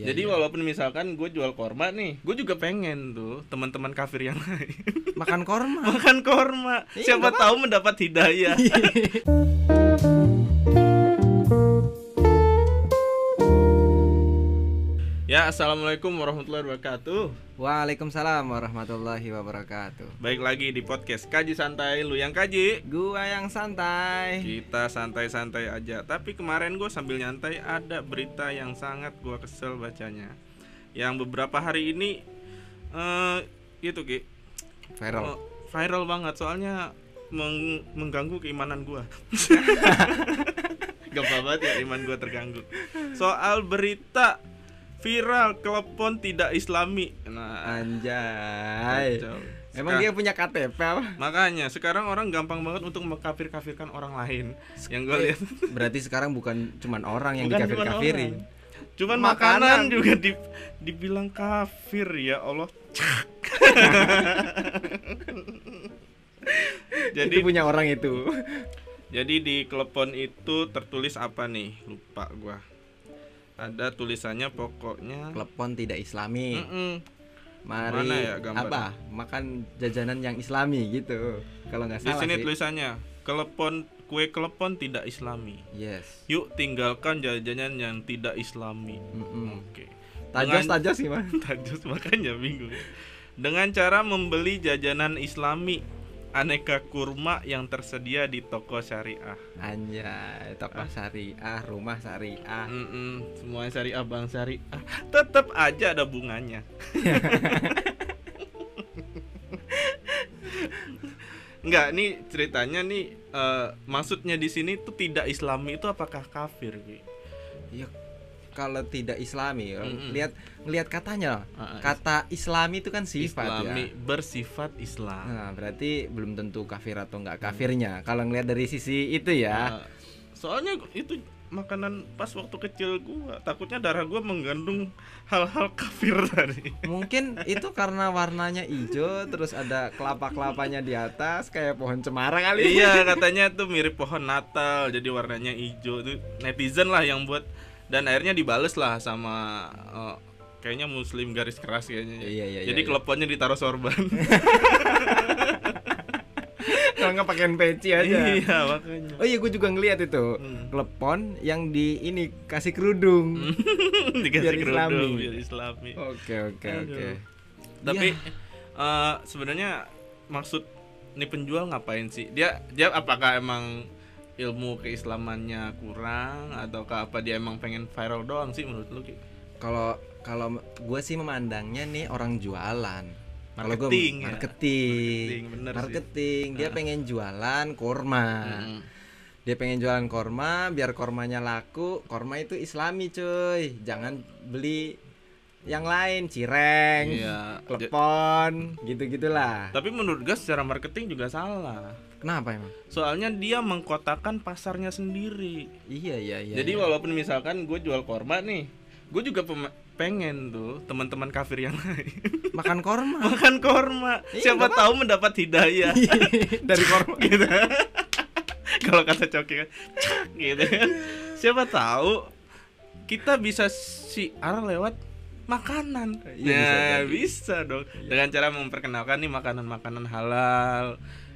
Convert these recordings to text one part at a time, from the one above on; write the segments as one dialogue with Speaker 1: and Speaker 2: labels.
Speaker 1: Iya,
Speaker 2: Jadi
Speaker 1: iya.
Speaker 2: walaupun misalkan gue jual korma nih, gue juga pengen tuh teman-teman kafir yang lain
Speaker 1: makan korma.
Speaker 2: makan korma.
Speaker 1: Iya,
Speaker 2: Siapa tahu mendapat hidayah. ya, assalamualaikum warahmatullahi wabarakatuh.
Speaker 1: Waalaikumsalam warahmatullahi wabarakatuh.
Speaker 2: Baik lagi di podcast Kaji Santai, lu yang kaji.
Speaker 1: Gua yang santai.
Speaker 2: Kita santai-santai aja. Tapi kemarin gue sambil nyantai ada berita yang sangat gue kesel bacanya. Yang beberapa hari ini eh gitu ki
Speaker 1: Viral.
Speaker 2: eh, viral banget soalnya meng- mengganggu keimanan gue. Gampang banget ya iman gue terganggu. Soal berita viral telepon tidak islami. Nah,
Speaker 1: Anjay.
Speaker 2: kacau.
Speaker 1: Emang dia punya KTP apa?
Speaker 2: Makanya sekarang orang gampang banget untuk mengkafir-kafirkan orang lain. Yang gue lihat
Speaker 1: Berarti sekarang bukan cuman orang yang
Speaker 2: Bukan
Speaker 1: dikafir-kafirin.
Speaker 2: cuman Cuman
Speaker 1: Makanan.
Speaker 2: makanan, juga di, dibilang kafir ya Allah. jadi
Speaker 1: Itu punya orang itu.
Speaker 2: jadi di telepon itu tertulis apa nih? Lupa gua. Ada tulisannya pokoknya
Speaker 1: Klepon tidak islami.
Speaker 2: Mm-mm.
Speaker 1: Mari
Speaker 2: Mana ya gambarnya?
Speaker 1: apa? Makan jajanan yang islami gitu. Kalau nggak
Speaker 2: Di
Speaker 1: salah
Speaker 2: sini
Speaker 1: sih.
Speaker 2: tulisannya telepon kue telepon tidak islami.
Speaker 1: Yes.
Speaker 2: Yuk tinggalkan jajanan yang tidak islami. Oke.
Speaker 1: Tajos
Speaker 2: Dengan-
Speaker 1: tajos gimana?
Speaker 2: Tajus makanya bingung. Dengan cara membeli jajanan Islami aneka kurma yang tersedia di toko syariah.
Speaker 1: Anjay, toko syariah, rumah syariah.
Speaker 2: Mm-mm, semuanya syariah bang syariah. Tetap aja ada bunganya. Enggak, nih ceritanya nih eh, maksudnya di sini tuh tidak Islami itu apakah kafir, Ki?
Speaker 1: Kalau tidak islami, ya,
Speaker 2: Mm-mm.
Speaker 1: lihat ngelihat katanya.
Speaker 2: Ah,
Speaker 1: Kata islami itu kan sifat
Speaker 2: Islami
Speaker 1: ya.
Speaker 2: bersifat Islam.
Speaker 1: Nah, berarti belum tentu kafir atau enggak kafirnya. Kalau ngelihat dari sisi itu ya.
Speaker 2: Nah, soalnya itu makanan pas waktu kecil gua takutnya darah gua mengandung hal-hal kafir tadi
Speaker 1: Mungkin itu karena warnanya hijau terus ada kelapa-kelapanya di atas kayak pohon cemara kali.
Speaker 2: iya katanya tuh mirip pohon natal jadi warnanya hijau tuh netizen lah yang buat dan akhirnya dibales lah sama eh, kayaknya muslim garis keras kayaknya ya.
Speaker 1: Iya, iya,
Speaker 2: jadi
Speaker 1: iya,
Speaker 2: kleponnya ditaruh sorban
Speaker 1: Kalau nggak pakein peci aja.
Speaker 2: iya makanya
Speaker 1: Oh iya gue juga ngeliat itu
Speaker 2: Hmm.
Speaker 1: Klepon yang di ini kasih kerudung
Speaker 2: dikasih
Speaker 1: Biar
Speaker 2: kerudung
Speaker 1: islami.
Speaker 2: biar islami
Speaker 1: Oke oke oke
Speaker 2: Tapi
Speaker 1: Iya.
Speaker 2: eh, sebenarnya maksud nih penjual ngapain sih? Dia dia apakah emang ilmu keislamannya kurang ataukah apa dia emang pengen viral doang sih menurut lu?
Speaker 1: Kalau kalau gue sih memandangnya nih orang jualan Kalau gue
Speaker 2: Marketing ya.
Speaker 1: marketing
Speaker 2: Marketing, bener sih.
Speaker 1: Marketing. Dia
Speaker 2: Ah.
Speaker 1: pengen jualan korma
Speaker 2: Mm-mm.
Speaker 1: Dia pengen jualan korma biar kormanya laku Korma itu islami cuy Jangan beli yang lain Cireng
Speaker 2: Iya.
Speaker 1: Klepon Gitu-gitulah
Speaker 2: Tapi menurut gue secara marketing juga salah.
Speaker 1: Kenapa emang?
Speaker 2: Soalnya dia mengkotakan pasarnya sendiri.
Speaker 1: Iya iya iya
Speaker 2: Jadi
Speaker 1: iya.
Speaker 2: walaupun misalkan gue jual korma nih, gue juga pengen tuh teman-teman kafir yang lain
Speaker 1: Makan korma
Speaker 2: makan korma.
Speaker 1: Iya,
Speaker 2: Siapa tahu mendapat hidayah.
Speaker 1: Dari korma
Speaker 2: gitu kalau kata coki kan gitu kan siapa tahu kita bisa siar lewat makanan
Speaker 1: Iya, bisa
Speaker 2: nah bisa, dong dengan cara memperkenalkan nih makanan-makanan halal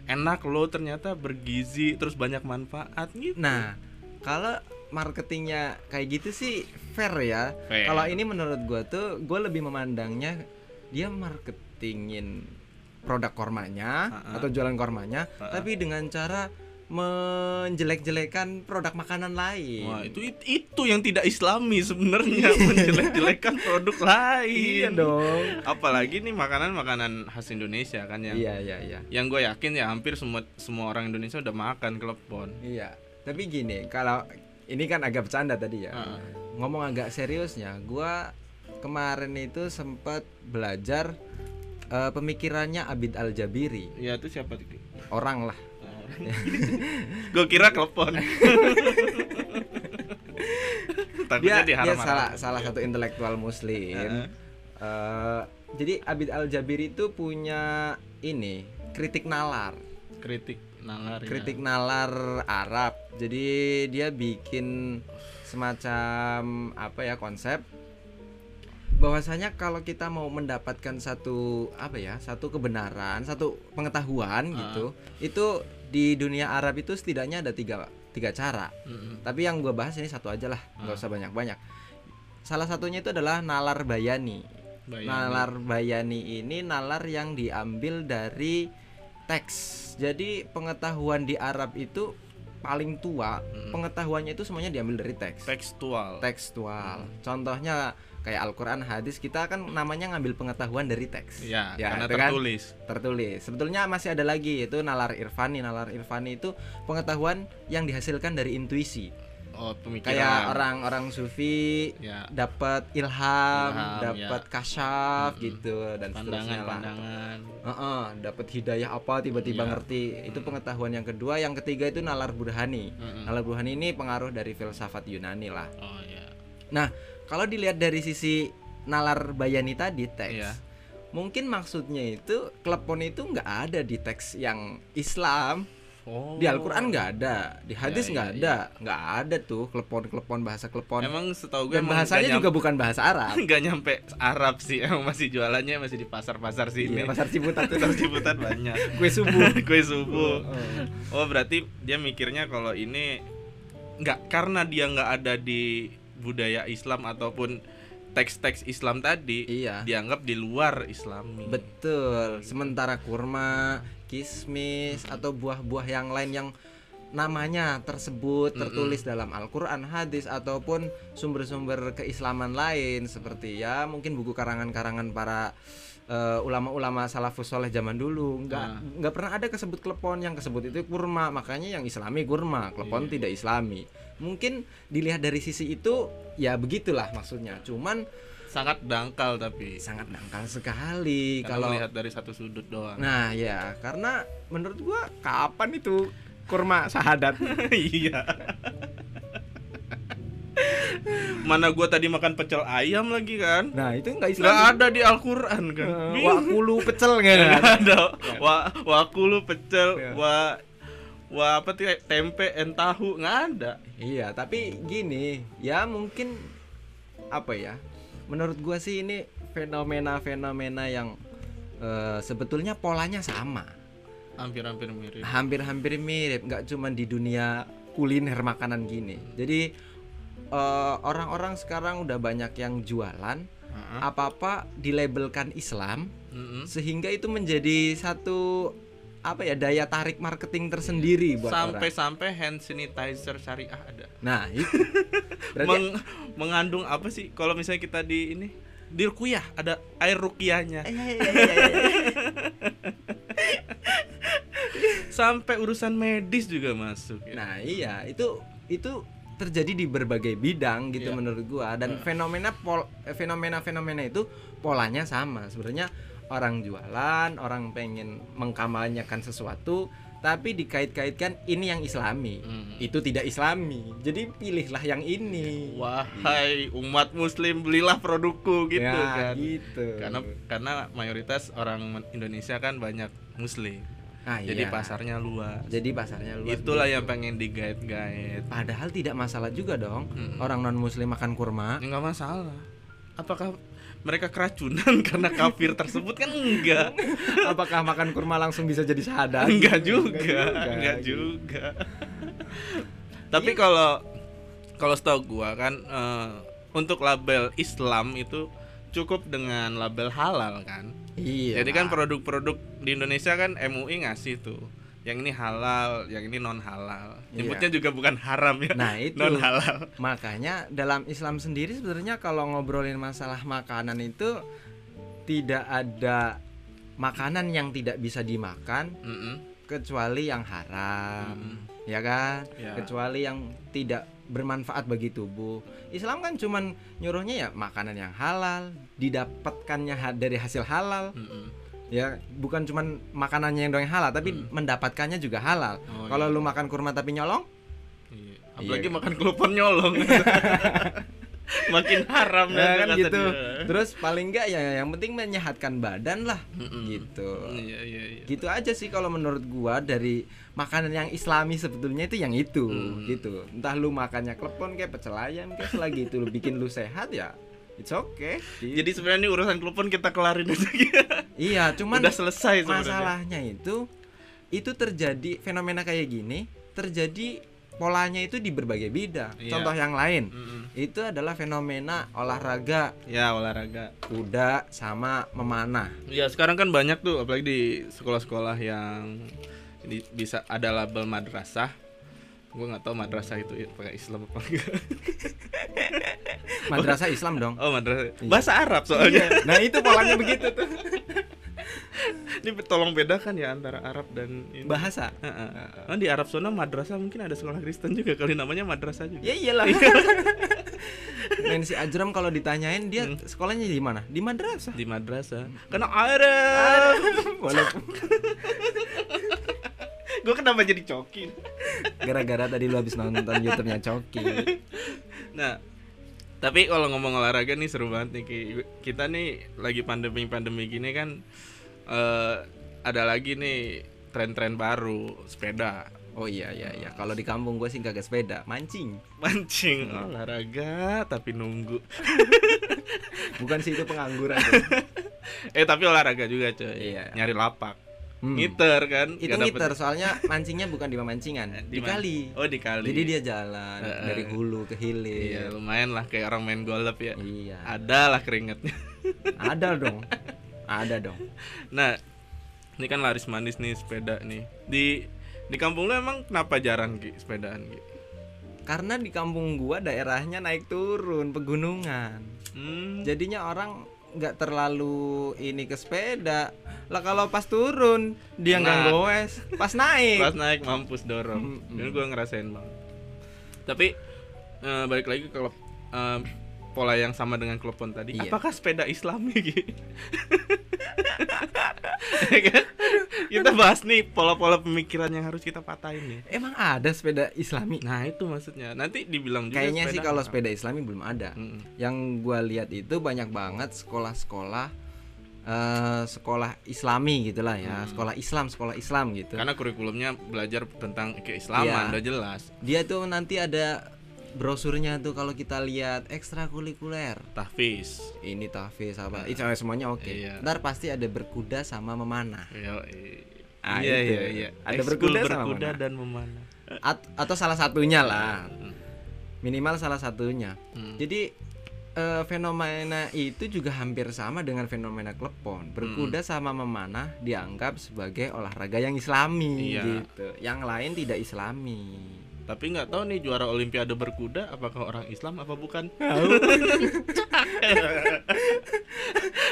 Speaker 2: enak loh ternyata bergizi terus banyak manfaat gitu
Speaker 1: Nah, kalau marketingnya kayak gitu sih fair ya.
Speaker 2: Fair.
Speaker 1: Kalau ini menurut gua tuh gue lebih memandangnya dia marketingin produk kormanya
Speaker 2: Ha-ha.
Speaker 1: atau jualan kormanya,
Speaker 2: Ha-ha.
Speaker 1: tapi dengan cara menjelek-jelekan produk makanan lain.
Speaker 2: Wah itu it- itu yang tidak islami sebenarnya menjelek-jelekan produk lain
Speaker 1: Iya dong.
Speaker 2: apalagi nih makanan-makanan khas Indonesia kan yang
Speaker 1: Iya iya iya.
Speaker 2: yang gue yakin ya hampir semua semua orang Indonesia udah makan klepon
Speaker 1: Iya. Tapi gini, kalau ini kan agak bercanda tadi ya.
Speaker 2: Ha.
Speaker 1: Ngomong agak seriusnya, gua kemarin itu sempat belajar eh, pemikirannya Abid Al Jabiri,
Speaker 2: ya itu siapa
Speaker 1: orang lah.
Speaker 2: gue kira takutnya
Speaker 1: Dia dia salah salah satu intelektual Muslim.
Speaker 2: Heeh.
Speaker 1: Eh, jadi Abid Al Jabiri itu punya ini kritik nalar,
Speaker 2: kritik nalar ya.
Speaker 1: kritik nalar Arab. Jadi dia bikin semacam apa ya konsep bahwasanya kalau kita mau mendapatkan satu apa ya satu kebenaran satu pengetahuan
Speaker 2: Ah.
Speaker 1: gitu itu di dunia Arab itu setidaknya ada tiga tiga cara
Speaker 2: Mm-mm.
Speaker 1: tapi yang gue bahas ini satu aja lah nggak
Speaker 2: Ah.
Speaker 1: usah banyak banyak salah satunya itu adalah nalar bayani
Speaker 2: Bayani.
Speaker 1: nalar bayani ini nalar yang diambil dari teks jadi pengetahuan di Arab itu paling tua
Speaker 2: Mm.
Speaker 1: pengetahuannya itu semuanya diambil dari teks
Speaker 2: tekstual
Speaker 1: tekstual. Contohnya kayak Al-Qur'an, hadis kita kan namanya ngambil pengetahuan dari teks.
Speaker 2: ya,
Speaker 1: Ya,
Speaker 2: karena
Speaker 1: kan
Speaker 2: tertulis
Speaker 1: Tertulis. Sebetulnya masih ada lagi yaitu nalar irfani. Nalar irfani itu pengetahuan yang dihasilkan dari intuisi.
Speaker 2: oh pemikiran
Speaker 1: Kayak orang-orang sufi
Speaker 2: ya
Speaker 1: dapat ilham,
Speaker 2: Ilham,
Speaker 1: dapat
Speaker 2: ya.
Speaker 1: kasyaf
Speaker 2: Mm-mm.
Speaker 1: gitu dan seterusnya lah.
Speaker 2: pandangan-pandangan
Speaker 1: Heeh, dapat hidayah apa tiba-tiba
Speaker 2: Iya.
Speaker 1: ngerti. Itu pengetahuan yang kedua, yang ketiga itu nalar burhani.
Speaker 2: Mm-mm.
Speaker 1: Nalar burhani ini pengaruh dari filsafat Yunani lah.
Speaker 2: oh ya
Speaker 1: Kalau dilihat dari sisi nalar bayani tadi teks,
Speaker 2: Iya.
Speaker 1: mungkin maksudnya itu klepon itu nggak ada di teks yang Islam,
Speaker 2: oh
Speaker 1: di Al-Quran nggak ada, di hadis
Speaker 2: Iya,
Speaker 1: nggak
Speaker 2: iya,
Speaker 1: ada, nggak ada tuh klepon-klepon bahasa klepon.
Speaker 2: emang setahu gue
Speaker 1: Dan bahasanya juga bukan bahasa Arab.
Speaker 2: nyampe, nggak nyampe Arab sih emang masih jualannya masih di pasar-pasar
Speaker 1: Iya,
Speaker 2: sini
Speaker 1: pasar Ciputat
Speaker 2: pasar Ciputat banyak
Speaker 1: kue subuh.
Speaker 2: kue subuh
Speaker 1: Oh.
Speaker 2: oh berarti dia mikirnya kalau ini nggak karena dia nggak ada di budaya Islam ataupun teks-teks Islam tadi
Speaker 1: Iya.
Speaker 2: dianggap di luar Islami
Speaker 1: Betul. Sementara kurma, kismis atau buah-buah yang lain yang namanya tersebut tertulis dalam Al-Qur'an, hadis ataupun sumber-sumber keislaman lain seperti ya mungkin buku karangan-karangan para eh, ulama-ulama salafus soleh zaman dulu. Nggak
Speaker 2: Ah.
Speaker 1: nggak pernah ada kesebut klepon. Yang kesebut itu kurma. Makanya yang islami kurma. Klepon tidak islami. Mungkin dilihat dari sisi itu ya begitulah maksudnya. Cuman
Speaker 2: sangat dangkal tapi.
Speaker 1: Sangat dangkal sekali
Speaker 2: kalau
Speaker 1: kalau
Speaker 2: melihat dari satu sudut doang.
Speaker 1: Nah ya. Karena menurut gua kapan itu kurma sahadat?
Speaker 2: Iya mana gua tadi makan pecel ayam lagi kan?
Speaker 1: Nah itu nggak
Speaker 2: nggak
Speaker 1: Islam.
Speaker 2: Ada di Al-Quran kan?
Speaker 1: Eh,
Speaker 2: Bingung.
Speaker 1: wakulu pecel nggak
Speaker 2: Nggak
Speaker 1: ada.
Speaker 2: ada wa wakulu pecel
Speaker 1: Ya.
Speaker 2: wa wa apa tuh tempe en tahu nggak ada.
Speaker 1: Iya tapi gini ya mungkin apa ya menurut gua sih ini fenomena-fenomena yang eh, sebetulnya polanya sama.
Speaker 2: Hampir-hampir mirip.
Speaker 1: Hampir-hampir mirip nggak cuma di dunia kuliner makanan gini. Jadi eh, orang-orang sekarang udah banyak yang jualan
Speaker 2: Heeh.
Speaker 1: apa-apa dilabelkan Islam
Speaker 2: Mm-mm.
Speaker 1: sehingga itu menjadi satu apa ya daya tarik marketing tersendiri buat orang.
Speaker 2: sampai-sampai hand sanitizer syariah ada
Speaker 1: Nah, itu.
Speaker 2: Meng- mengandung apa sih kalau misalnya kita di ini di ruqyah ada air ruqyahnya
Speaker 1: Eh, iya, iya, iya, iya, iya.
Speaker 2: sampai urusan medis juga masuk ya.
Speaker 1: Nah, iya, itu itu terjadi di berbagai bidang gitu
Speaker 2: Iya.
Speaker 1: menurut gua dan fenomena pol eh, fenomena-fenomena itu polanya sama. Sebenarnya orang jualan, orang pengen mengkampanyekan sesuatu tapi dikait-kaitkan ini yang islami.
Speaker 2: Hmm.
Speaker 1: Itu tidak islami. Jadi pilihlah yang ini.
Speaker 2: wahai umat muslim belilah produkku gitu
Speaker 1: Ya,
Speaker 2: kan
Speaker 1: gitu.
Speaker 2: karena karena mayoritas orang Indonesia kan banyak muslim
Speaker 1: Ah,
Speaker 2: jadi
Speaker 1: iya.
Speaker 2: pasarnya luas
Speaker 1: Jadi pasarnya luas.
Speaker 2: itulah
Speaker 1: gitu.
Speaker 2: yang pengen digait-gait
Speaker 1: Padahal tidak masalah juga dong
Speaker 2: Mm-mm.
Speaker 1: orang non muslim makan kurma.
Speaker 2: nggak masalah apakah mereka keracunan karena kafir tersebut kan enggak
Speaker 1: Apakah makan kurma langsung bisa jadi syahadat?
Speaker 2: enggak juga
Speaker 1: Enggak
Speaker 2: enggak
Speaker 1: gitu.
Speaker 2: juga tapi kalau kalau setahu gua kan eh, untuk label Islam itu cukup dengan label halal kan
Speaker 1: Iya.
Speaker 2: jadi kan produk-produk di Indonesia kan MUI ngasih tuh yang ini halal yang ini non halal nyebutnya juga bukan haram ya
Speaker 1: Iya. Nah, itu.
Speaker 2: non halal
Speaker 1: Makanya dalam Islam sendiri sebenarnya kalau ngobrolin masalah makanan itu tidak ada makanan yang tidak bisa dimakan
Speaker 2: Mm-mm.
Speaker 1: kecuali yang haram.
Speaker 2: Mm-mm.
Speaker 1: Ya kan?
Speaker 2: Ya.
Speaker 1: Kecuali yang tidak bermanfaat bagi tubuh. Islam kan cuman nyuruhnya ya makanan yang halal, didapatkannya ha- dari hasil halal.
Speaker 2: Mm-mm.
Speaker 1: ya bukan cuman makanannya yang doang yang halal tapi mendapatkannya juga halal.
Speaker 2: Oh,
Speaker 1: kalau
Speaker 2: iya.
Speaker 1: lu makan kurma tapi nyolong
Speaker 2: Iya. Apalagi
Speaker 1: Iya.
Speaker 2: makan kelupon nyolong. Makin haram
Speaker 1: ya
Speaker 2: dah
Speaker 1: kan gitu
Speaker 2: dia.
Speaker 1: terus paling enggak ya yang penting menyehatkan badan lah
Speaker 2: Mm-mm.
Speaker 1: gitu
Speaker 2: Iya iya iya.
Speaker 1: gitu aja sih kalau menurut gua dari makanan yang islami sebetulnya itu yang itu
Speaker 2: Hmm.
Speaker 1: gitu entah lu makannya klepon kayak pecel ayam kayak selagi itu lu bikin lu sehat ya it's okay Gitu.
Speaker 2: Jadi sebenarnya urusan klub pun kita kelarin aja.
Speaker 1: iya cuman
Speaker 2: Udah selesai sebenarnya.
Speaker 1: masalahnya itu itu terjadi fenomena kayak gini terjadi polanya itu di berbagai bidang
Speaker 2: Iya.
Speaker 1: contoh yang lain
Speaker 2: Mm-mm.
Speaker 1: itu adalah fenomena olahraga
Speaker 2: Ya olahraga.
Speaker 1: kuda sama memanah
Speaker 2: Ya sekarang kan banyak tuh apalagi di sekolah-sekolah yang di- bisa ada label madrasah. Gue nggak tahu madrasah itu pakai Islam apa enggak.
Speaker 1: madrasah Islam dong
Speaker 2: Oh madrasah.
Speaker 1: Iya.
Speaker 2: Bahasa Arab soalnya.
Speaker 1: nah itu polanya begitu tuh
Speaker 2: Ini tolong bedakan ya antara Arab dan ini.
Speaker 1: bahasa
Speaker 2: Heeh. Oh, di Arab sana madrasah mungkin ada sekolah Kristen juga kali namanya madrasah juga.
Speaker 1: ya iyalah Nancy Ajram kalau ditanyain dia
Speaker 2: Hmm.
Speaker 1: sekolahnya di mana di madrasah
Speaker 2: Di madrasah. Karena Arab.
Speaker 1: walaupun
Speaker 2: Gue kenapa jadi coki?
Speaker 1: Gara-gara tadi lu habis nonton YouTube-nya Coki
Speaker 2: Nah, tapi kalau ngomong olahraga nih seru banget nih Ki. Kita nih lagi pandemi-pandemi gini kan eh ada lagi nih tren-tren baru sepeda,
Speaker 1: oh iya iya iya kalau di kampung gue sih kagak sepeda mancing
Speaker 2: mancing, olahraga tapi nunggu.
Speaker 1: bukan sih itu pengangguran.
Speaker 2: Eh tapi olahraga juga coy.
Speaker 1: Iya.
Speaker 2: Nyari lapak.
Speaker 1: Hmm.
Speaker 2: Ngiter kan?
Speaker 1: itu
Speaker 2: dapet-
Speaker 1: ngiter soalnya mancingnya bukan di pemancingan di,
Speaker 2: mana?
Speaker 1: kali
Speaker 2: Oh, di kali.
Speaker 1: jadi dia jalan dari hulu ke hilir
Speaker 2: Iya, lumayan lah kayak orang main golf ya.
Speaker 1: iya
Speaker 2: Ada lah keringetnya.
Speaker 1: ada dong ada dong
Speaker 2: Nah, ini kan laris manis nih sepeda nih. Di di kampung lu emang kenapa jarang Ki sepedaan Ki?
Speaker 1: karena di kampung gua daerahnya naik turun pegunungan
Speaker 2: Hmm.
Speaker 1: jadinya orang nggak terlalu ini ke sepeda lah kalau pas turun dia nggak
Speaker 2: Nah.
Speaker 1: goes pas naik
Speaker 2: Pas naik mampus dorong.
Speaker 1: Mm-mm.
Speaker 2: Ini gue ngerasain banget. Tapi eh, balik lagi ke klub eh, pola yang sama dengan klepon tadi.
Speaker 1: Iya.
Speaker 2: Apakah sepeda Islami kan? kita bahas nih pola-pola pemikiran yang harus kita patahin nih.
Speaker 1: emang ada sepeda islami
Speaker 2: Nah itu maksudnya. Nanti dibilang juga
Speaker 1: kayaknya sih kalau
Speaker 2: apa.
Speaker 1: sepeda islami belum ada
Speaker 2: Mm-mm.
Speaker 1: yang gua lihat itu banyak banget sekolah-sekolah eh, sekolah islami gitulah ya
Speaker 2: Hmm.
Speaker 1: sekolah Islam sekolah Islam gitu
Speaker 2: Karena kurikulumnya belajar tentang keislaman
Speaker 1: Iya.
Speaker 2: udah jelas.
Speaker 1: dia tuh nanti ada brosurnya tuh kalau kita lihat ekstrakurikuler
Speaker 2: Tahfiz.
Speaker 1: ini tahfiz apa
Speaker 2: Nah.
Speaker 1: itu semuanya oke
Speaker 2: Iya.
Speaker 1: ntar pasti ada berkuda sama memanah
Speaker 2: Yo,
Speaker 1: Ah,
Speaker 2: iya, iya, iya.
Speaker 1: Ada
Speaker 2: Ekskul
Speaker 1: berkuda sama
Speaker 2: berkuda dan memanah.
Speaker 1: At- atau salah satunya lah
Speaker 2: Hmm.
Speaker 1: minimal salah satunya
Speaker 2: Hmm.
Speaker 1: jadi eh, fenomena itu juga hampir sama dengan fenomena klepon berkuda sama memanah dianggap sebagai olahraga yang islami
Speaker 2: Iya.
Speaker 1: gitu yang lain tidak islami
Speaker 2: Tapi nggak tahu nih juara olimpiade berkuda apakah orang Islam apa bukan?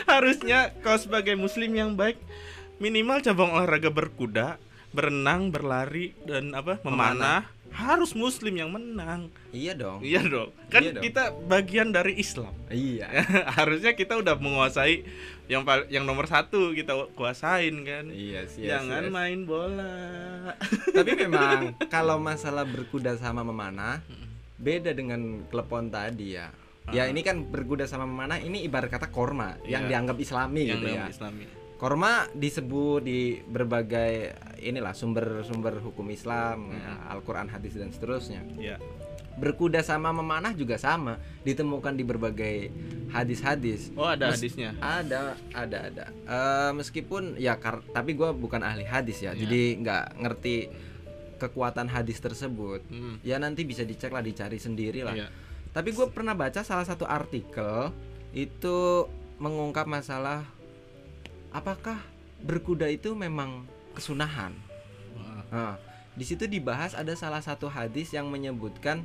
Speaker 2: Harusnya kau sebagai muslim yang baik minimal cabang olahraga berkuda, berenang, berlari dan apa? memanah harus muslim yang menang.
Speaker 1: iya dong
Speaker 2: Iya dong. Kan
Speaker 1: Iya dong.
Speaker 2: kita bagian dari Islam.
Speaker 1: iya
Speaker 2: Harusnya kita udah menguasai yang yang nomor satu kita kuasain kan.
Speaker 1: iya sih yes,
Speaker 2: Jangan
Speaker 1: yes.
Speaker 2: main bola.
Speaker 1: tapi memang kalau masalah berkuda sama memanah beda dengan klepon tadi ya ya
Speaker 2: Ah.
Speaker 1: ini kan berkuda sama memanah ini ibarat kata korma yang
Speaker 2: Iya.
Speaker 1: dianggap islami
Speaker 2: yang
Speaker 1: gitu ya
Speaker 2: Islami.
Speaker 1: Korma disebut di berbagai inilah sumber-sumber hukum Islam, ya, Al-Qur'an, hadis dan seterusnya.
Speaker 2: Iya.
Speaker 1: Berkuda sama memanah juga sama, ditemukan di berbagai hadis-hadis.
Speaker 2: Oh, ada
Speaker 1: Mes-
Speaker 2: hadisnya.
Speaker 1: Ada, ada, ada. Eh, meskipun ya kar- tapi gua bukan ahli hadis ya,
Speaker 2: Iya.
Speaker 1: jadi nggak ngerti kekuatan hadis tersebut.
Speaker 2: Hmm.
Speaker 1: Ya nanti bisa dicek lah, dicari sendiri lah.
Speaker 2: Iya.
Speaker 1: Tapi gue pernah baca salah satu artikel itu mengungkap masalah apakah berkuda itu memang kesunahan.
Speaker 2: Wah.
Speaker 1: Nah, di situ dibahas ada salah satu hadis yang menyebutkan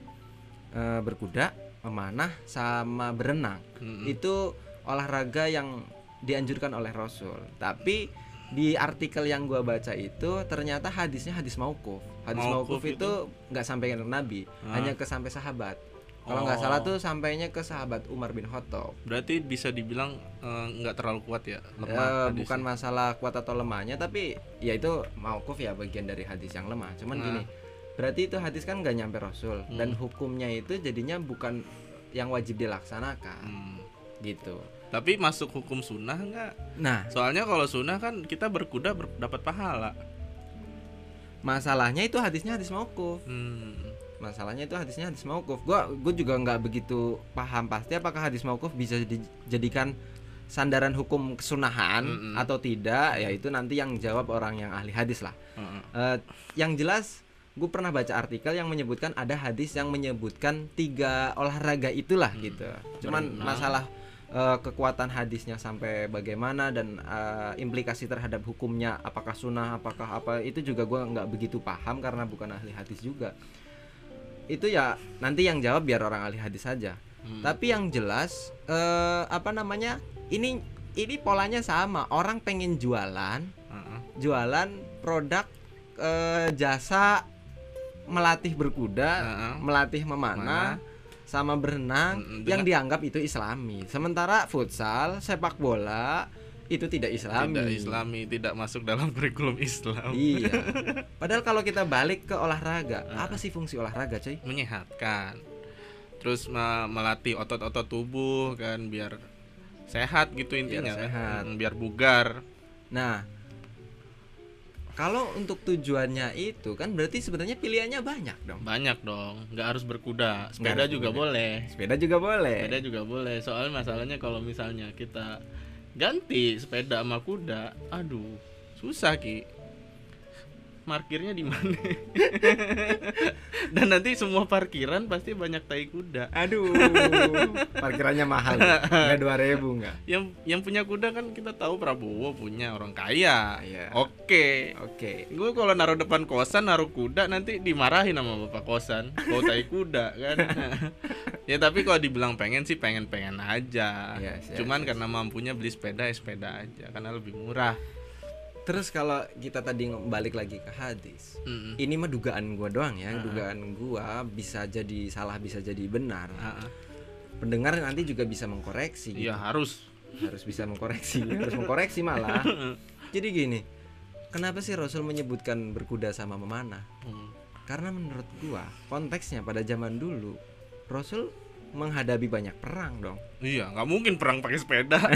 Speaker 1: eh, berkuda, memanah, sama berenang
Speaker 2: Mm-mm.
Speaker 1: itu olahraga yang dianjurkan oleh Rasul. Tapi di artikel yang gua baca itu ternyata hadisnya hadis maukuf. Hadis
Speaker 2: Mauquf
Speaker 1: maukuf itu nggak sampai ke Nabi,
Speaker 2: Ah.
Speaker 1: hanya ke sampai sahabat. Kalau nggak
Speaker 2: Oh.
Speaker 1: salah tuh sampainya ke sahabat Umar bin Khattab.
Speaker 2: Berarti bisa dibilang eh, nggak terlalu kuat ya, lemah. hadisnya.
Speaker 1: bukan masalah kuat atau lemahnya, tapi ya itu maukuf ya bagian dari hadis yang lemah. Cuman
Speaker 2: Nah.
Speaker 1: gini, berarti itu hadis kan nggak nyampe Rasul dan
Speaker 2: Hmm.
Speaker 1: hukumnya itu jadinya bukan yang wajib dilaksanakan,
Speaker 2: Hmm.
Speaker 1: gitu.
Speaker 2: Tapi masuk hukum sunnah nggak?
Speaker 1: Nah,
Speaker 2: Soalnya kalau sunnah kan kita berkuda ber- dapat pahala.
Speaker 1: masalahnya itu hadisnya hadis maukuf.
Speaker 2: Hmm.
Speaker 1: masalahnya itu hadisnya hadis maukuf gua gue juga nggak begitu paham pasti apakah hadis maukuf bisa dijadikan sandaran hukum kesunahan
Speaker 2: Mm-mm.
Speaker 1: atau tidak ya itu nanti yang jawab orang yang ahli hadis lah
Speaker 2: Heeh.
Speaker 1: Eh, yang jelas gue pernah baca artikel yang menyebutkan ada hadis yang menyebutkan tiga olahraga itulah gitu cuman
Speaker 2: Berenang.
Speaker 1: masalah eh, kekuatan hadisnya sampai bagaimana dan eh, implikasi terhadap hukumnya apakah sunnah apakah apa itu juga gue nggak begitu paham karena bukan ahli hadis juga itu ya nanti yang jawab biar orang ahli hadis saja
Speaker 2: Hmm.
Speaker 1: tapi yang jelas eh, apa namanya ini ini polanya sama orang pengen jualan
Speaker 2: Heeh.
Speaker 1: jualan produk eh, jasa melatih berkuda,
Speaker 2: Heeh.
Speaker 1: melatih memanah, sama berenang yang dianggap itu islami. Sementara futsal, sepak bola itu tidak islami.
Speaker 2: tidak islami tidak masuk dalam kurikulum Islam
Speaker 1: Iya. Padahal kalau kita balik ke olahraga, apa sih fungsi olahraga, coy?
Speaker 2: menyehatkan terus me- melatih otot-otot tubuh kan biar sehat gitu intinya kan.
Speaker 1: sehat.
Speaker 2: Mm, biar bugar
Speaker 1: Nah, kalau untuk tujuannya itu kan berarti sebenarnya pilihannya banyak dong.
Speaker 2: banyak dong nggak harus berkuda sepeda
Speaker 1: harus
Speaker 2: juga
Speaker 1: berkuda.
Speaker 2: boleh
Speaker 1: Sepeda juga boleh.
Speaker 2: sepeda juga boleh soal masalahnya kalau misalnya kita ganti sepeda sama kuda aduh susah ki parkirnya di mana dan nanti semua parkiran pasti banyak tai kuda
Speaker 1: Aduh, parkirannya mahal. Enggak 2000 enggak?
Speaker 2: yang yang punya kuda kan kita tahu Prabowo punya orang kaya
Speaker 1: Iya.
Speaker 2: oke
Speaker 1: Oke.
Speaker 2: gue kalau naruh depan kosan naruh kuda nanti dimarahin sama bapak kosan kau tai kuda kan ya tapi kalau dibilang pengen sih pengen pengen aja
Speaker 1: Yes, yes,
Speaker 2: cuman
Speaker 1: yes.
Speaker 2: karena mampunya beli sepeda ya sepeda aja karena lebih murah
Speaker 1: Terus kalau kita tadi balik lagi ke hadis,
Speaker 2: Mm-mm.
Speaker 1: ini mah dugaan gua doang ya,
Speaker 2: Ah.
Speaker 1: dugaan gua bisa jadi salah bisa jadi benar.
Speaker 2: Ah.
Speaker 1: Pendengar nanti juga bisa mengkoreksi. gitu.
Speaker 2: iya harus
Speaker 1: Harus bisa mengkoreksi, harus mengkoreksi malah. Jadi gini, kenapa sih Rasul menyebutkan berkuda sama memanah?
Speaker 2: Hmm.
Speaker 1: Karena menurut gua konteksnya pada zaman dulu Rasul menghadapi banyak perang dong.
Speaker 2: iya nggak mungkin perang pakai sepeda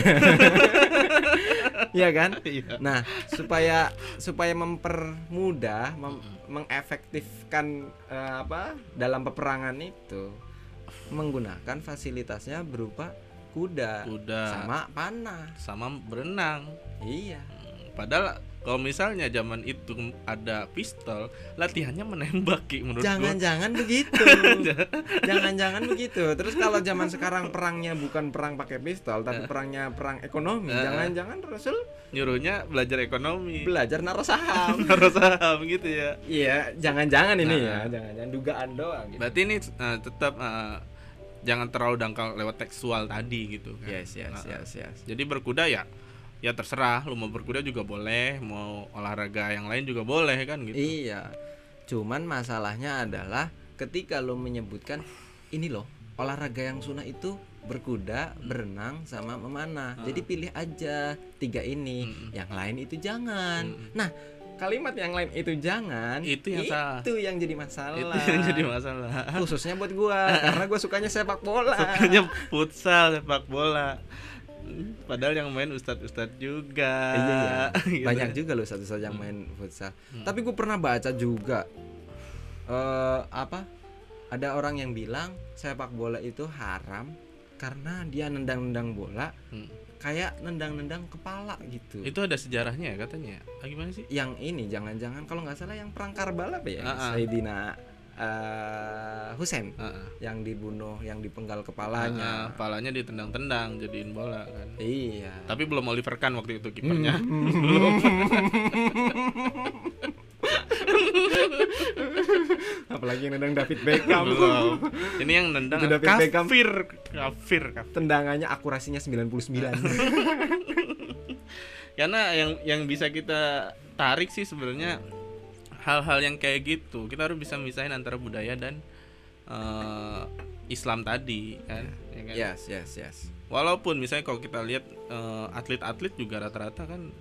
Speaker 1: Iya kan?
Speaker 2: iya
Speaker 1: Nah, supaya supaya mempermudah, mem- mengefektifkan eh, apa dalam peperangan itu menggunakan fasilitasnya berupa kuda,
Speaker 2: kuda
Speaker 1: sama panah.
Speaker 2: sama berenang
Speaker 1: Iya.
Speaker 2: padahal kalau misalnya zaman itu ada pistol latihannya menembak ki menurut gua.
Speaker 1: Jangan-jangan begitu. Jangan-jangan begitu. Terus kalau zaman sekarang perangnya bukan perang pakai pistol, tapi perangnya perang ekonomi.
Speaker 2: Eh.
Speaker 1: Jangan-jangan Rasul
Speaker 2: nyuruhnya belajar ekonomi
Speaker 1: belajar naruh saham.
Speaker 2: naruh saham gitu ya
Speaker 1: Iya, jangan-jangan ini
Speaker 2: Nah.
Speaker 1: ya, jangan-jangan dugaan doang gitu.
Speaker 2: berarti ini eh, tetap eh, jangan terlalu dangkal lewat tekstual tadi gitu kan.
Speaker 1: Yes, yes,
Speaker 2: Nah,
Speaker 1: yes, yes.
Speaker 2: jadi berkuda ya ya terserah lu mau berkuda juga boleh mau olahraga yang lain juga boleh kan gitu
Speaker 1: Iya. Cuman masalahnya adalah ketika lo menyebutkan ini loh, olahraga yang sunnah itu berkuda, berenang sama memanah. Jadi pilih aja tiga ini.
Speaker 2: Mm-mm.
Speaker 1: Yang lain itu jangan.
Speaker 2: Mm-mm.
Speaker 1: Nah, kalimat yang lain itu jangan
Speaker 2: Itu yang salah.
Speaker 1: itu yang jadi masalah.
Speaker 2: itu yang jadi masalah
Speaker 1: Khususnya buat gua karena gua sukanya sepak bola.
Speaker 2: sukanya futsal sepak bola padahal yang main ustadz ustadz juga
Speaker 1: Iya, iya.
Speaker 2: Gitu.
Speaker 1: Banyak juga loh satu-satu yang main futsal. Tapi gue pernah baca juga eh apa? Ada orang yang bilang sepak bola itu haram karena dia nendang-nendang bola
Speaker 2: Hmm.
Speaker 1: kayak nendang-nendang kepala gitu.
Speaker 2: itu ada sejarahnya ya katanya ah, gimana sih
Speaker 1: Yang ini jangan-jangan kalau nggak salah yang perang Karbala apa ya?
Speaker 2: Ah, ah.
Speaker 1: Sayyidina eh, Husain
Speaker 2: Heeh.
Speaker 1: yang dibunuh, yang dipenggal kepalanya.
Speaker 2: kepalanya ditendang-tendang jadiin bola kan
Speaker 1: Iya.
Speaker 2: tapi belum Oliver Kahn waktu itu kipernya
Speaker 1: Apalagi yang nendang David Beckham.
Speaker 2: belum ini yang nendang
Speaker 1: Itu David Beckham.
Speaker 2: kafir kafir kafir.
Speaker 1: Tendangannya akurasinya 99.
Speaker 2: karena yang yang bisa kita tarik sih sebenarnya hal-hal yang kayak gitu kita harus bisa misahin antara budaya dan eh, Islam tadi kan ya kan?
Speaker 1: yes, yes, yes.
Speaker 2: walaupun misalnya kalau kita lihat eh, atlet-atlet juga rata-rata kan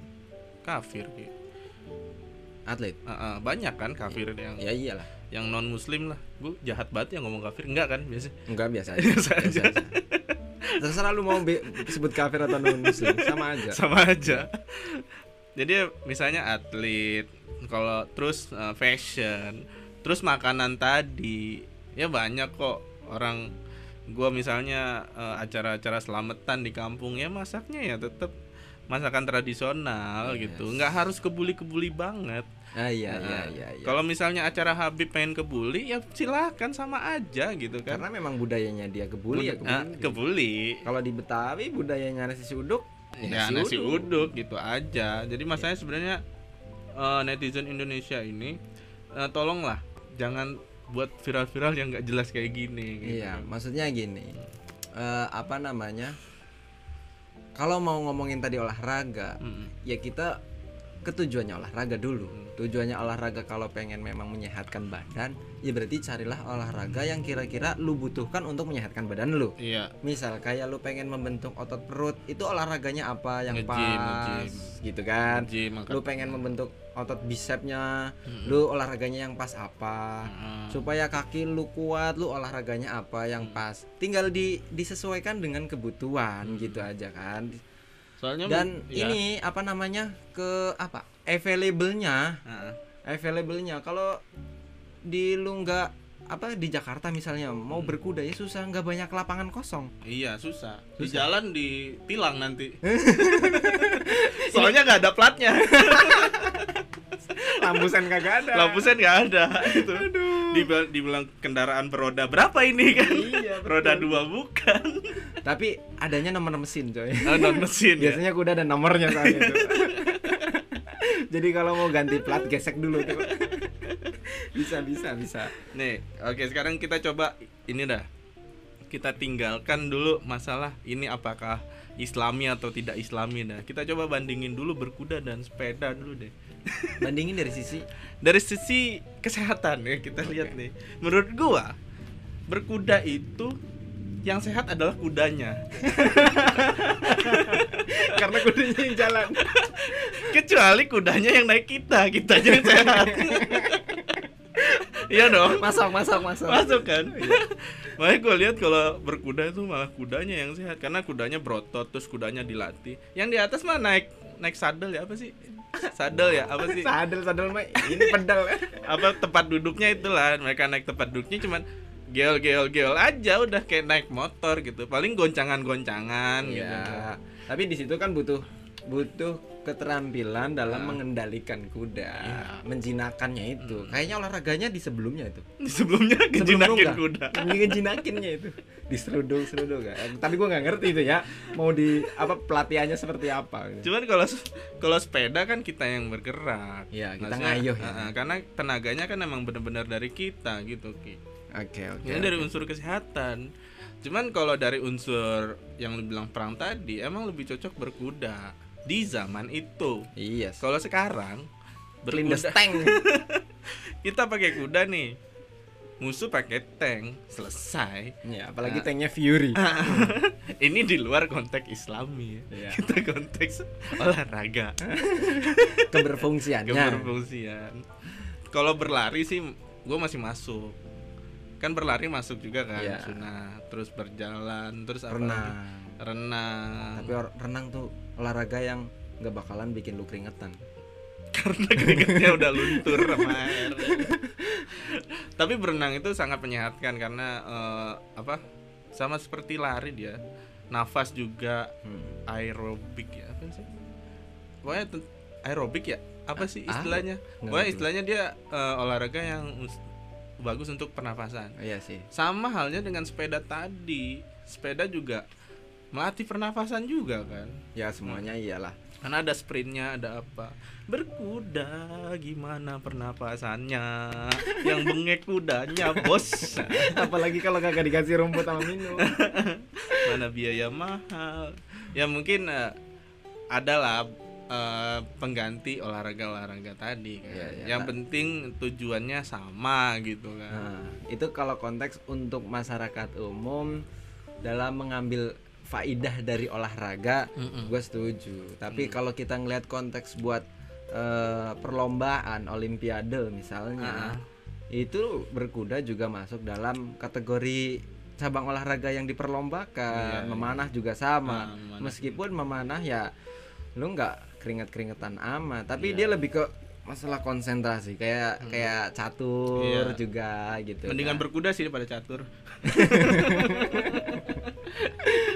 Speaker 2: kafir gitu.
Speaker 1: Atlet.
Speaker 2: Eh, eh, banyak kan kafir yang
Speaker 1: Ya iyalah.
Speaker 2: yang non muslim lah gue jahat banget yang ngomong kafir enggak kan biasa
Speaker 1: Enggak biasa aja.
Speaker 2: Biasa aja.
Speaker 1: Terserah lu mau sebut kafir atau non muslim, sama aja.
Speaker 2: sama aja jadi misalnya atlet kalau terus eh, fashion terus makanan tadi ya banyak kok. Orang gua misalnya eh, acara-acara selamatan di kampung ya masaknya ya tetap masakan tradisional
Speaker 1: Yes.
Speaker 2: gitu. nggak harus kebuli-kebuli banget.
Speaker 1: Ah iya iya
Speaker 2: Nah,
Speaker 1: iya, iya.
Speaker 2: kalau misalnya acara Habib pengen kebuli ya silahkan sama aja gitu kan.
Speaker 1: Karena memang budayanya dia kebuli ya
Speaker 2: Ah,
Speaker 1: kebuli.
Speaker 2: kebuli.
Speaker 1: Kalau di Betawi budayanya nasi uduk
Speaker 2: ya nasi uduk. gitu aja. Jadi masanya sebenarnya eh, netizen Indonesia ini eh, tolonglah jangan buat viral-viral yang nggak jelas kayak gini gitu.
Speaker 1: Iya, maksudnya gini. eh, apa namanya? Kalau mau ngomongin tadi olahraga,
Speaker 2: Mm-mm.
Speaker 1: ya kita ketujuannya olahraga dulu. Tujuannya olahraga kalau pengen memang menyehatkan badan, ya berarti carilah olahraga yang kira-kira lu butuhkan untuk menyehatkan badan lu.
Speaker 2: iya
Speaker 1: Misal kayak lu pengen membentuk otot perut, itu olahraganya apa yang pas,
Speaker 2: nge-gym.
Speaker 1: gitu kan?
Speaker 2: Gym,
Speaker 1: Lu pengen membentuk otot bicepnya,
Speaker 2: Mm-mm.
Speaker 1: lu olahraganya yang pas apa?
Speaker 2: Heeh.
Speaker 1: supaya kaki lu kuat lu olahraganya apa yang pas tinggal di disesuaikan dengan kebutuhan gitu aja kan
Speaker 2: soalnya
Speaker 1: dan
Speaker 2: ya.
Speaker 1: ini apa namanya ke apa available-nya
Speaker 2: Heeh.
Speaker 1: available-nya kalau di lu nggak apa di Jakarta misalnya mau berkuda ya susah nggak banyak lapangan kosong
Speaker 2: iya susah. di
Speaker 1: Susah.
Speaker 2: jalan ditilang nanti soalnya nggak ada platnya
Speaker 1: lampusan kagak ada.
Speaker 2: Lampusan nggak ada. Itu Dibilang, dibilang kendaraan beroda berapa ini kan?
Speaker 1: Iya, betul.
Speaker 2: roda dua bukan.
Speaker 1: Tapi adanya nomor mesin coy.
Speaker 2: Ah, non mesin ya?
Speaker 1: Biasanya kuda ada nomornya soalnya tuh jadi kalau mau ganti plat gesek dulu tuh bisa bisa bisa.
Speaker 2: Nih, oke sekarang kita coba ini dah. Kita tinggalkan dulu masalah ini apakah Islami atau tidak Islami dah. Kita coba bandingin dulu berkuda dan sepeda dulu deh.
Speaker 1: bandingin dari sisi
Speaker 2: Dari sisi kesehatan ya kita lihat nih. Menurut gua berkuda itu yang sehat adalah kudanya.
Speaker 1: karena kudanya yang jalan
Speaker 2: Kecuali kudanya yang naik kita, kita aja yang sehat. Iya dong.
Speaker 1: masuk masuk masuk
Speaker 2: masuk kan makanya gue lihat kalau berkuda itu malah kudanya yang sehat karena kudanya berotot terus kudanya dilatih yang di atas mah naik naik sadel ya apa sih sadel ya apa sih?
Speaker 1: Sadel sadel mah ini pedal.
Speaker 2: Apa tempat duduknya itulah. Mereka naik tempat duduknya cuman geol geol geol aja udah kayak naik motor gitu. Paling goncangan goncangan gitu.
Speaker 1: Ya tapi di situ kan butuh butuh keterampilan dalam
Speaker 2: Ah.
Speaker 1: mengendalikan kuda
Speaker 2: Iya.
Speaker 1: menjinakannya itu kayaknya olahraganya di sebelumnya itu
Speaker 2: sebelumnya
Speaker 1: Sebelum
Speaker 2: kejinakin
Speaker 1: nunggang.
Speaker 2: kuda
Speaker 1: ngejinakinnya itu diseruduk seruduk kan tapi gua nggak ngerti itu ya mau di apa pelatihannya seperti apa gitu.
Speaker 2: Cuman kalau kalau sepeda kan kita yang bergerak.
Speaker 1: Iya, kita
Speaker 2: Maksudnya,
Speaker 1: ngayuh ya.
Speaker 2: karena tenaganya kan emang benar-benar dari kita gitu, Ki.
Speaker 1: oke oke
Speaker 2: Ini dari unsur kesehatan. Cuman kalau dari unsur yang lu bilang perang tadi, emang lebih cocok berkuda di zaman itu.
Speaker 1: iya sih.
Speaker 2: Kalau sekarang berkuda,
Speaker 1: tank
Speaker 2: kita pakai kuda nih. Musuh pakai tank, selesai.
Speaker 1: ya apalagi
Speaker 2: Nah.
Speaker 1: tanknya Fury
Speaker 2: Ini di luar konteks Islami ya.
Speaker 1: Iya.
Speaker 2: Kita konteks olahraga.
Speaker 1: keberfungsiannya
Speaker 2: keberfungsian kalau berlari sih gue masih masuk kan berlari masuk juga kan
Speaker 1: Iya.
Speaker 2: sunah terus berjalan terus apa
Speaker 1: renang
Speaker 2: renang.
Speaker 1: Tapi or- renang tuh olahraga yang nggak bakalan bikin lu keringetan.
Speaker 2: Karena keringetnya udah luntur sama air. Tapi berenang itu sangat menyehatkan karena eh, apa sama seperti lari dia nafas juga
Speaker 1: Hmm.
Speaker 2: aerobik ya apa sih? Pokoknya aerobik ya? Apa sih
Speaker 1: Ah,
Speaker 2: istilahnya? pokoknya istilahnya dia eh, olahraga yang us- bagus untuk pernafasan.
Speaker 1: Oh, iya sih.
Speaker 2: Sama halnya dengan sepeda tadi. Sepeda juga melatih pernafasan juga kan?
Speaker 1: Ya semuanya iyalah.
Speaker 2: Karena ada sprintnya ada apa? Berkuda gimana pernapasannya? Yang bengek kudanya bos.
Speaker 1: Apalagi kalau kagak dikasih rumput sama minum
Speaker 2: mana biaya mahal. Ya mungkin eh, adalah eh, pengganti olahraga-olahraga tadi kan.
Speaker 1: Iya, iya.
Speaker 2: yang penting tujuannya sama gitu kan.
Speaker 1: Nah, itu kalau konteks untuk masyarakat umum dalam mengambil faidah dari olahraga
Speaker 2: Mm-mm.
Speaker 1: gue setuju tapi
Speaker 2: Mm.
Speaker 1: kalau kita ngelihat konteks buat eh, perlombaan olimpiade misalnya
Speaker 2: Ah.
Speaker 1: itu berkuda juga masuk dalam kategori cabang olahraga yang diperlombakan
Speaker 2: Iya, iya.
Speaker 1: memanah juga sama
Speaker 2: Ah, memanah.
Speaker 1: meskipun memanah ya lu nggak keringet keringetan amat tapi
Speaker 2: Iya.
Speaker 1: dia lebih ke masalah konsentrasi kayak kayak catur
Speaker 2: Iya.
Speaker 1: juga gitu
Speaker 2: Mendingan
Speaker 1: kan.
Speaker 2: berkuda sih daripada catur.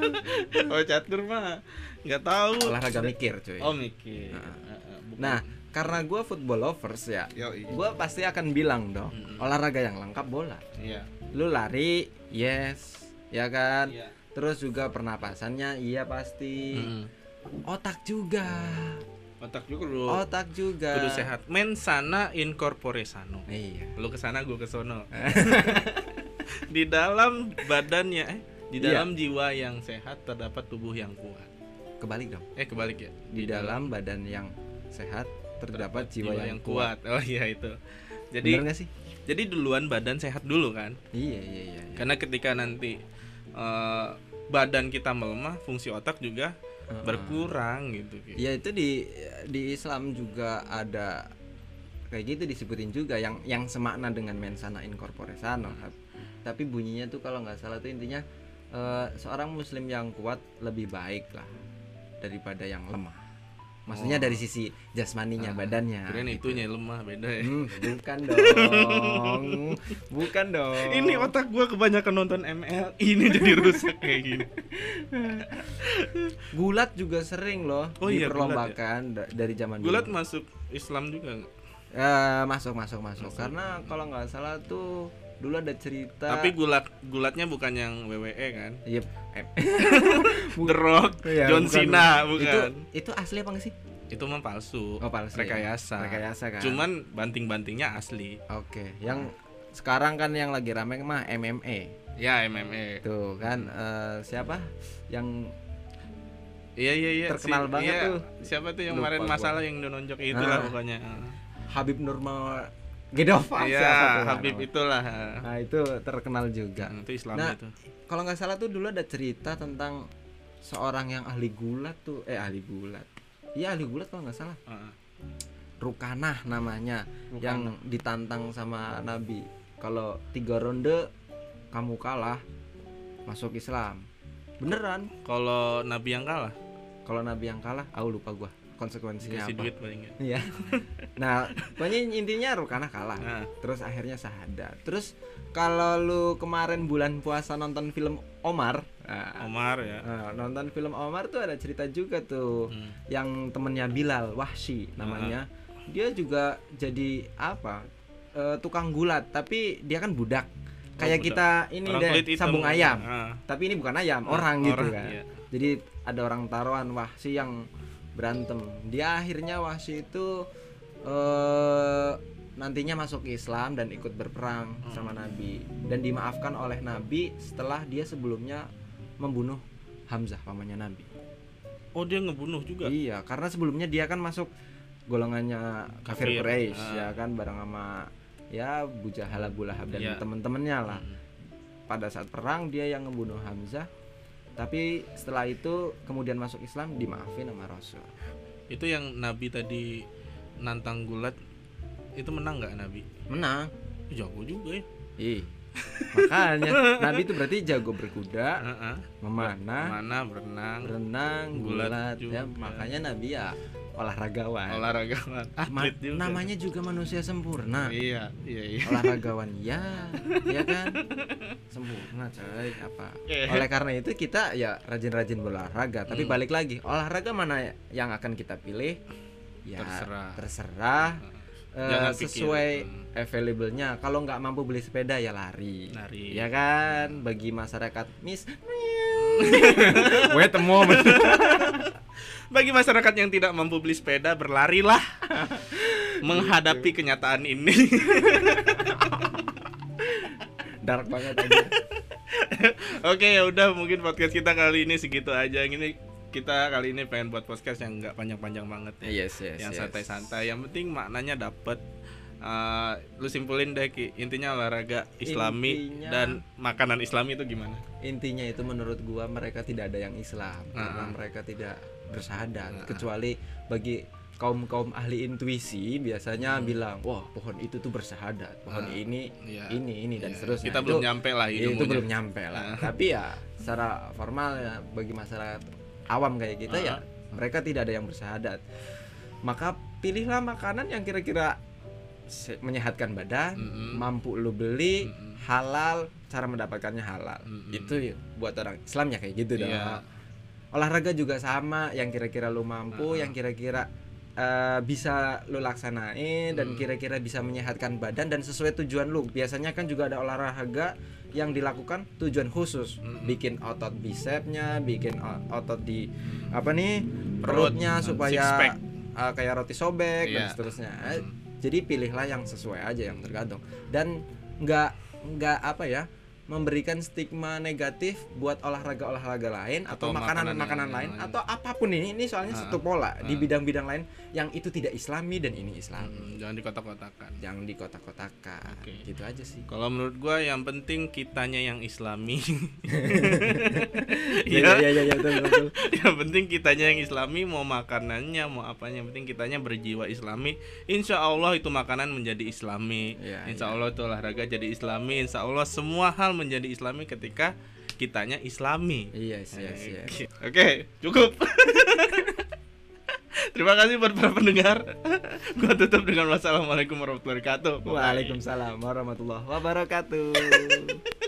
Speaker 2: oh catur mah nggak tahu.
Speaker 1: olahraga mikir cuy
Speaker 2: Oh mikir. Bukan.
Speaker 1: nah karena gua football lovers ya gua pasti akan bilang dong
Speaker 2: Mm-mm.
Speaker 1: olahraga yang lengkap bola
Speaker 2: Iya.
Speaker 1: lu lari yes ya kan
Speaker 2: Iya.
Speaker 1: terus juga pernapasannya iya pasti
Speaker 2: Mm-mm.
Speaker 1: otak juga
Speaker 2: Otak juga lu.
Speaker 1: otak juga
Speaker 2: Kudu sehat. Men sana in corpore sano.
Speaker 1: iya
Speaker 2: Lu ke sana gue kesono. di dalam badannya eh di
Speaker 1: Iya.
Speaker 2: dalam jiwa yang sehat terdapat tubuh yang kuat.
Speaker 1: kebalik dong
Speaker 2: Eh kebalik ya.
Speaker 1: di dalam badan yang sehat terdapat jiwa, yang, kuat.
Speaker 2: Oh iya itu. Jadi
Speaker 1: Bener gak sih
Speaker 2: jadi duluan badan sehat dulu kan.
Speaker 1: iya iya iya, iya.
Speaker 2: Karena ketika nanti eh, badan kita melemah, fungsi otak juga
Speaker 1: Heeh.
Speaker 2: berkurang gitu. Ki.
Speaker 1: ya itu di di Islam juga ada kayak gitu disebutin juga yang yang semakna dengan mensana in corpore sano tapi bunyinya tuh kalau nggak salah tuh intinya eh, seorang muslim yang kuat lebih baik lah daripada yang lemah maksudnya
Speaker 2: Oh.
Speaker 1: dari sisi jasmaninya
Speaker 2: Ah,
Speaker 1: badannya
Speaker 2: Kirain
Speaker 1: gitu.
Speaker 2: itunya lemah beda ya.
Speaker 1: Hmm, bukan dong bukan dong
Speaker 2: Ini otak gua kebanyakan nonton ML, ini jadi rusak kayak gini.
Speaker 1: gulat juga sering loh
Speaker 2: Oh iya,
Speaker 1: diperlombakan da- dari zaman
Speaker 2: Gulat
Speaker 1: dulu.
Speaker 2: masuk Islam juga?
Speaker 1: Eh, masuk masuk masuk
Speaker 2: Masuk.
Speaker 1: karena kalau nggak salah tuh dulu ada cerita
Speaker 2: Tapi gulat gulatnya bukan yang WWE kan?
Speaker 1: Yep. em-
Speaker 2: The Rock,
Speaker 1: Iya,
Speaker 2: John
Speaker 1: bukan,
Speaker 2: Cena
Speaker 1: bukan.
Speaker 2: bukan.
Speaker 1: itu itu asli apa nggak sih
Speaker 2: Itu mah palsu.
Speaker 1: Oh, palsu ya?
Speaker 2: Rekayasa.
Speaker 1: rekayasa kan
Speaker 2: Cuman banting-bantingnya asli.
Speaker 1: oke yang sekarang kan yang lagi rame mah MMA
Speaker 2: Ya MMA.
Speaker 1: tuh kan eh, siapa yang
Speaker 2: Iya iya iya.
Speaker 1: Terkenal banget
Speaker 2: iya.
Speaker 1: tuh.
Speaker 2: Siapa tuh yang
Speaker 1: Lupa
Speaker 2: kemarin
Speaker 1: gua.
Speaker 2: masalah yang nonjok itulah
Speaker 1: Ah.
Speaker 2: pokoknya.
Speaker 1: Habib Nurma Gedova
Speaker 2: Iya,
Speaker 1: tuh
Speaker 2: Habib itulah.
Speaker 1: nah itu terkenal juga.
Speaker 2: Hmm, itu Islam
Speaker 1: Nah,
Speaker 2: itu.
Speaker 1: kalau nggak salah tuh dulu ada cerita tentang seorang yang ahli gulat tuh eh ahli gulat. Iya ahli gulat kalau nggak salah.
Speaker 2: Heeh.
Speaker 1: Rukanah namanya
Speaker 2: Rukanah.
Speaker 1: yang ditantang sama Nabi. Kalau tiga ronde kamu kalah masuk Islam. Beneran?
Speaker 2: Kalau Nabi yang kalah,
Speaker 1: kalau Nabi yang kalah aku lupa gua konsekuensinya
Speaker 2: dikasih
Speaker 1: apa
Speaker 2: duit paling nggak.
Speaker 1: iya nah pokoknya intinya Rukanah kalah
Speaker 2: Nah,
Speaker 1: terus akhirnya sahadat terus kalau lu kemarin bulan puasa nonton film Omar nah,
Speaker 2: Omar ya.
Speaker 1: nah, nonton film Omar tuh ada cerita juga tuh
Speaker 2: Hmm.
Speaker 1: yang temennya Bilal Wahsy namanya dia juga jadi apa eh, tukang gulat tapi dia kan budak
Speaker 2: Oh,
Speaker 1: kayak
Speaker 2: budak.
Speaker 1: kita ini
Speaker 2: Orang
Speaker 1: deh sabung ayam
Speaker 2: Ah.
Speaker 1: tapi ini bukan ayam
Speaker 2: Ah,
Speaker 1: orang gitu
Speaker 2: orang,
Speaker 1: kan
Speaker 2: iya.
Speaker 1: jadi ada orang taruhan Wahsy yang berantem dia akhirnya Wahsy itu eh nantinya masuk Islam dan ikut berperang
Speaker 2: Hmm.
Speaker 1: sama Nabi dan dimaafkan oleh Nabi setelah dia sebelumnya membunuh Hamzah pamannya Nabi
Speaker 2: Oh dia ngebunuh juga.
Speaker 1: Iya, karena sebelumnya dia kan masuk golongannya kafir
Speaker 2: Kafir,
Speaker 1: Quraisy
Speaker 2: ah.
Speaker 1: ya kan bareng sama ya Abu Jahal Abu Lahab dan
Speaker 2: Iya.
Speaker 1: teman-temannya lah.
Speaker 2: Hmm.
Speaker 1: Pada saat perang dia yang ngebunuh Hamzah. Tapi setelah itu kemudian masuk Islam dimaafin sama Rasul.
Speaker 2: Itu yang Nabi tadi nantang gulat itu menang nggak Nabi?
Speaker 1: Menang.
Speaker 2: Jago juga ya.
Speaker 1: Ih. Makanya Nabi itu berarti jago berkuda,
Speaker 2: Heeh.
Speaker 1: memanah,
Speaker 2: Mana berenang,
Speaker 1: berenang,
Speaker 2: Gulat
Speaker 1: ya.
Speaker 2: juga.
Speaker 1: Makanya Nabi ya olahragawan.
Speaker 2: olahragawan,
Speaker 1: Ma-
Speaker 2: atlet juga.
Speaker 1: namanya juga manusia sempurna.
Speaker 2: Iya, iya, iya.
Speaker 1: olahragawan ya ya kan sempurna coy apa
Speaker 2: Eh.
Speaker 1: oleh karena itu kita ya rajin-rajin berolahraga tapi
Speaker 2: Hmm.
Speaker 1: balik lagi olahraga mana yang akan kita pilih ya
Speaker 2: Terserah.
Speaker 1: terserah
Speaker 2: Jangan pikir.
Speaker 1: sesuai
Speaker 2: Hmm.
Speaker 1: available-nya kalau nggak mampu beli sepeda ya lari
Speaker 2: Lari.
Speaker 1: ya kan bagi masyarakat mis wait a moment
Speaker 2: Bagi masyarakat yang tidak mampu beli sepeda, berlarilah menghadapi kenyataan ini.
Speaker 1: dark banget aja
Speaker 2: Oke, ya udah mungkin podcast kita kali ini segitu aja. Ini kita kali ini pengen buat podcast yang nggak panjang-panjang banget ya.
Speaker 1: yes yes
Speaker 2: yang
Speaker 1: yes.
Speaker 2: santai-santai. Yang penting maknanya dapet. Eh, lu simpulin deh Ki. intinya olahraga Islami
Speaker 1: Intinya-
Speaker 2: dan makanan Islami itu gimana?
Speaker 1: intinya itu menurut gua mereka tidak ada yang Islam karena
Speaker 2: Nah.
Speaker 1: mereka tidak bersahadat
Speaker 2: Nah.
Speaker 1: kecuali bagi kaum kaum ahli intuisi biasanya
Speaker 2: Hmm.
Speaker 1: bilang wah pohon itu tuh bersahadat pohon
Speaker 2: Nah.
Speaker 1: ini
Speaker 2: Iya.
Speaker 1: ini ini dan
Speaker 2: Iya,
Speaker 1: seterusnya
Speaker 2: Kita
Speaker 1: Itu-
Speaker 2: belum nyampe lah
Speaker 1: itu belum nyampe lah
Speaker 2: Nah.
Speaker 1: tapi ya secara formal ya bagi masyarakat awam kayak kita ya
Speaker 2: Ah.
Speaker 1: mereka tidak ada yang bersahadat maka pilihlah makanan yang kira-kira menyehatkan badan
Speaker 2: Mm-mm.
Speaker 1: mampu lu beli
Speaker 2: Mm-mm.
Speaker 1: halal cara mendapatkannya halal
Speaker 2: Mm-mm.
Speaker 1: itu ya buat orang Islam ya kayak gitu dong
Speaker 2: Iya.
Speaker 1: olahraga juga sama yang kira-kira lu mampu
Speaker 2: Uh-uh.
Speaker 1: yang kira-kira eh, bisa lu laksanain dan
Speaker 2: Mm.
Speaker 1: kira-kira bisa menyehatkan badan dan sesuai tujuan lu biasanya kan juga ada olahraga yang dilakukan tujuan khusus
Speaker 2: Mm-mm.
Speaker 1: bikin otot bisepnya bikin otot di apa nih
Speaker 2: Perut,
Speaker 1: perutnya
Speaker 2: uh,
Speaker 1: supaya uh, kayak roti sobek dan
Speaker 2: Iya.
Speaker 1: seterusnya Eh,
Speaker 2: Mm.
Speaker 1: jadi pilihlah yang sesuai aja yang tergantung dan nggak nggak apa ya memberikan stigma negatif buat olahraga-olahraga lain atau
Speaker 2: makanan
Speaker 1: makanan-makanan
Speaker 2: yang
Speaker 1: lain
Speaker 2: lain.
Speaker 1: atau apa pun ini ini soalnya
Speaker 2: Ah,
Speaker 1: satu pola di
Speaker 2: ah.
Speaker 1: bidang-bidang lain yang itu tidak islami dan ini islami
Speaker 2: Mm, jangan dikotak-kotakan
Speaker 1: yang di kotak-kotakan
Speaker 2: Oke.
Speaker 1: gitu aja sih
Speaker 2: kalau menurut gua yang penting kitanya yang islami
Speaker 1: Iya
Speaker 2: Iya.
Speaker 1: iya iya betul betul.
Speaker 2: yang penting kitanya yang islami mau makanannya mau apanya yang penting kitanya berjiwa islami insya Allah itu makanan menjadi islami
Speaker 1: Iya,
Speaker 2: insya
Speaker 1: iya.
Speaker 2: Allah itu olahraga jadi islami insya Allah semua hal menjadi islami ketika kitanya islami
Speaker 1: Iya iya iya.
Speaker 2: Oke, cukup. Terima kasih buat para pendengar. Gua tutup dengan wassalamualaikum warahmatullahi wabarakatuh.
Speaker 1: Waalaikumsalam warahmatullahi wabarakatuh.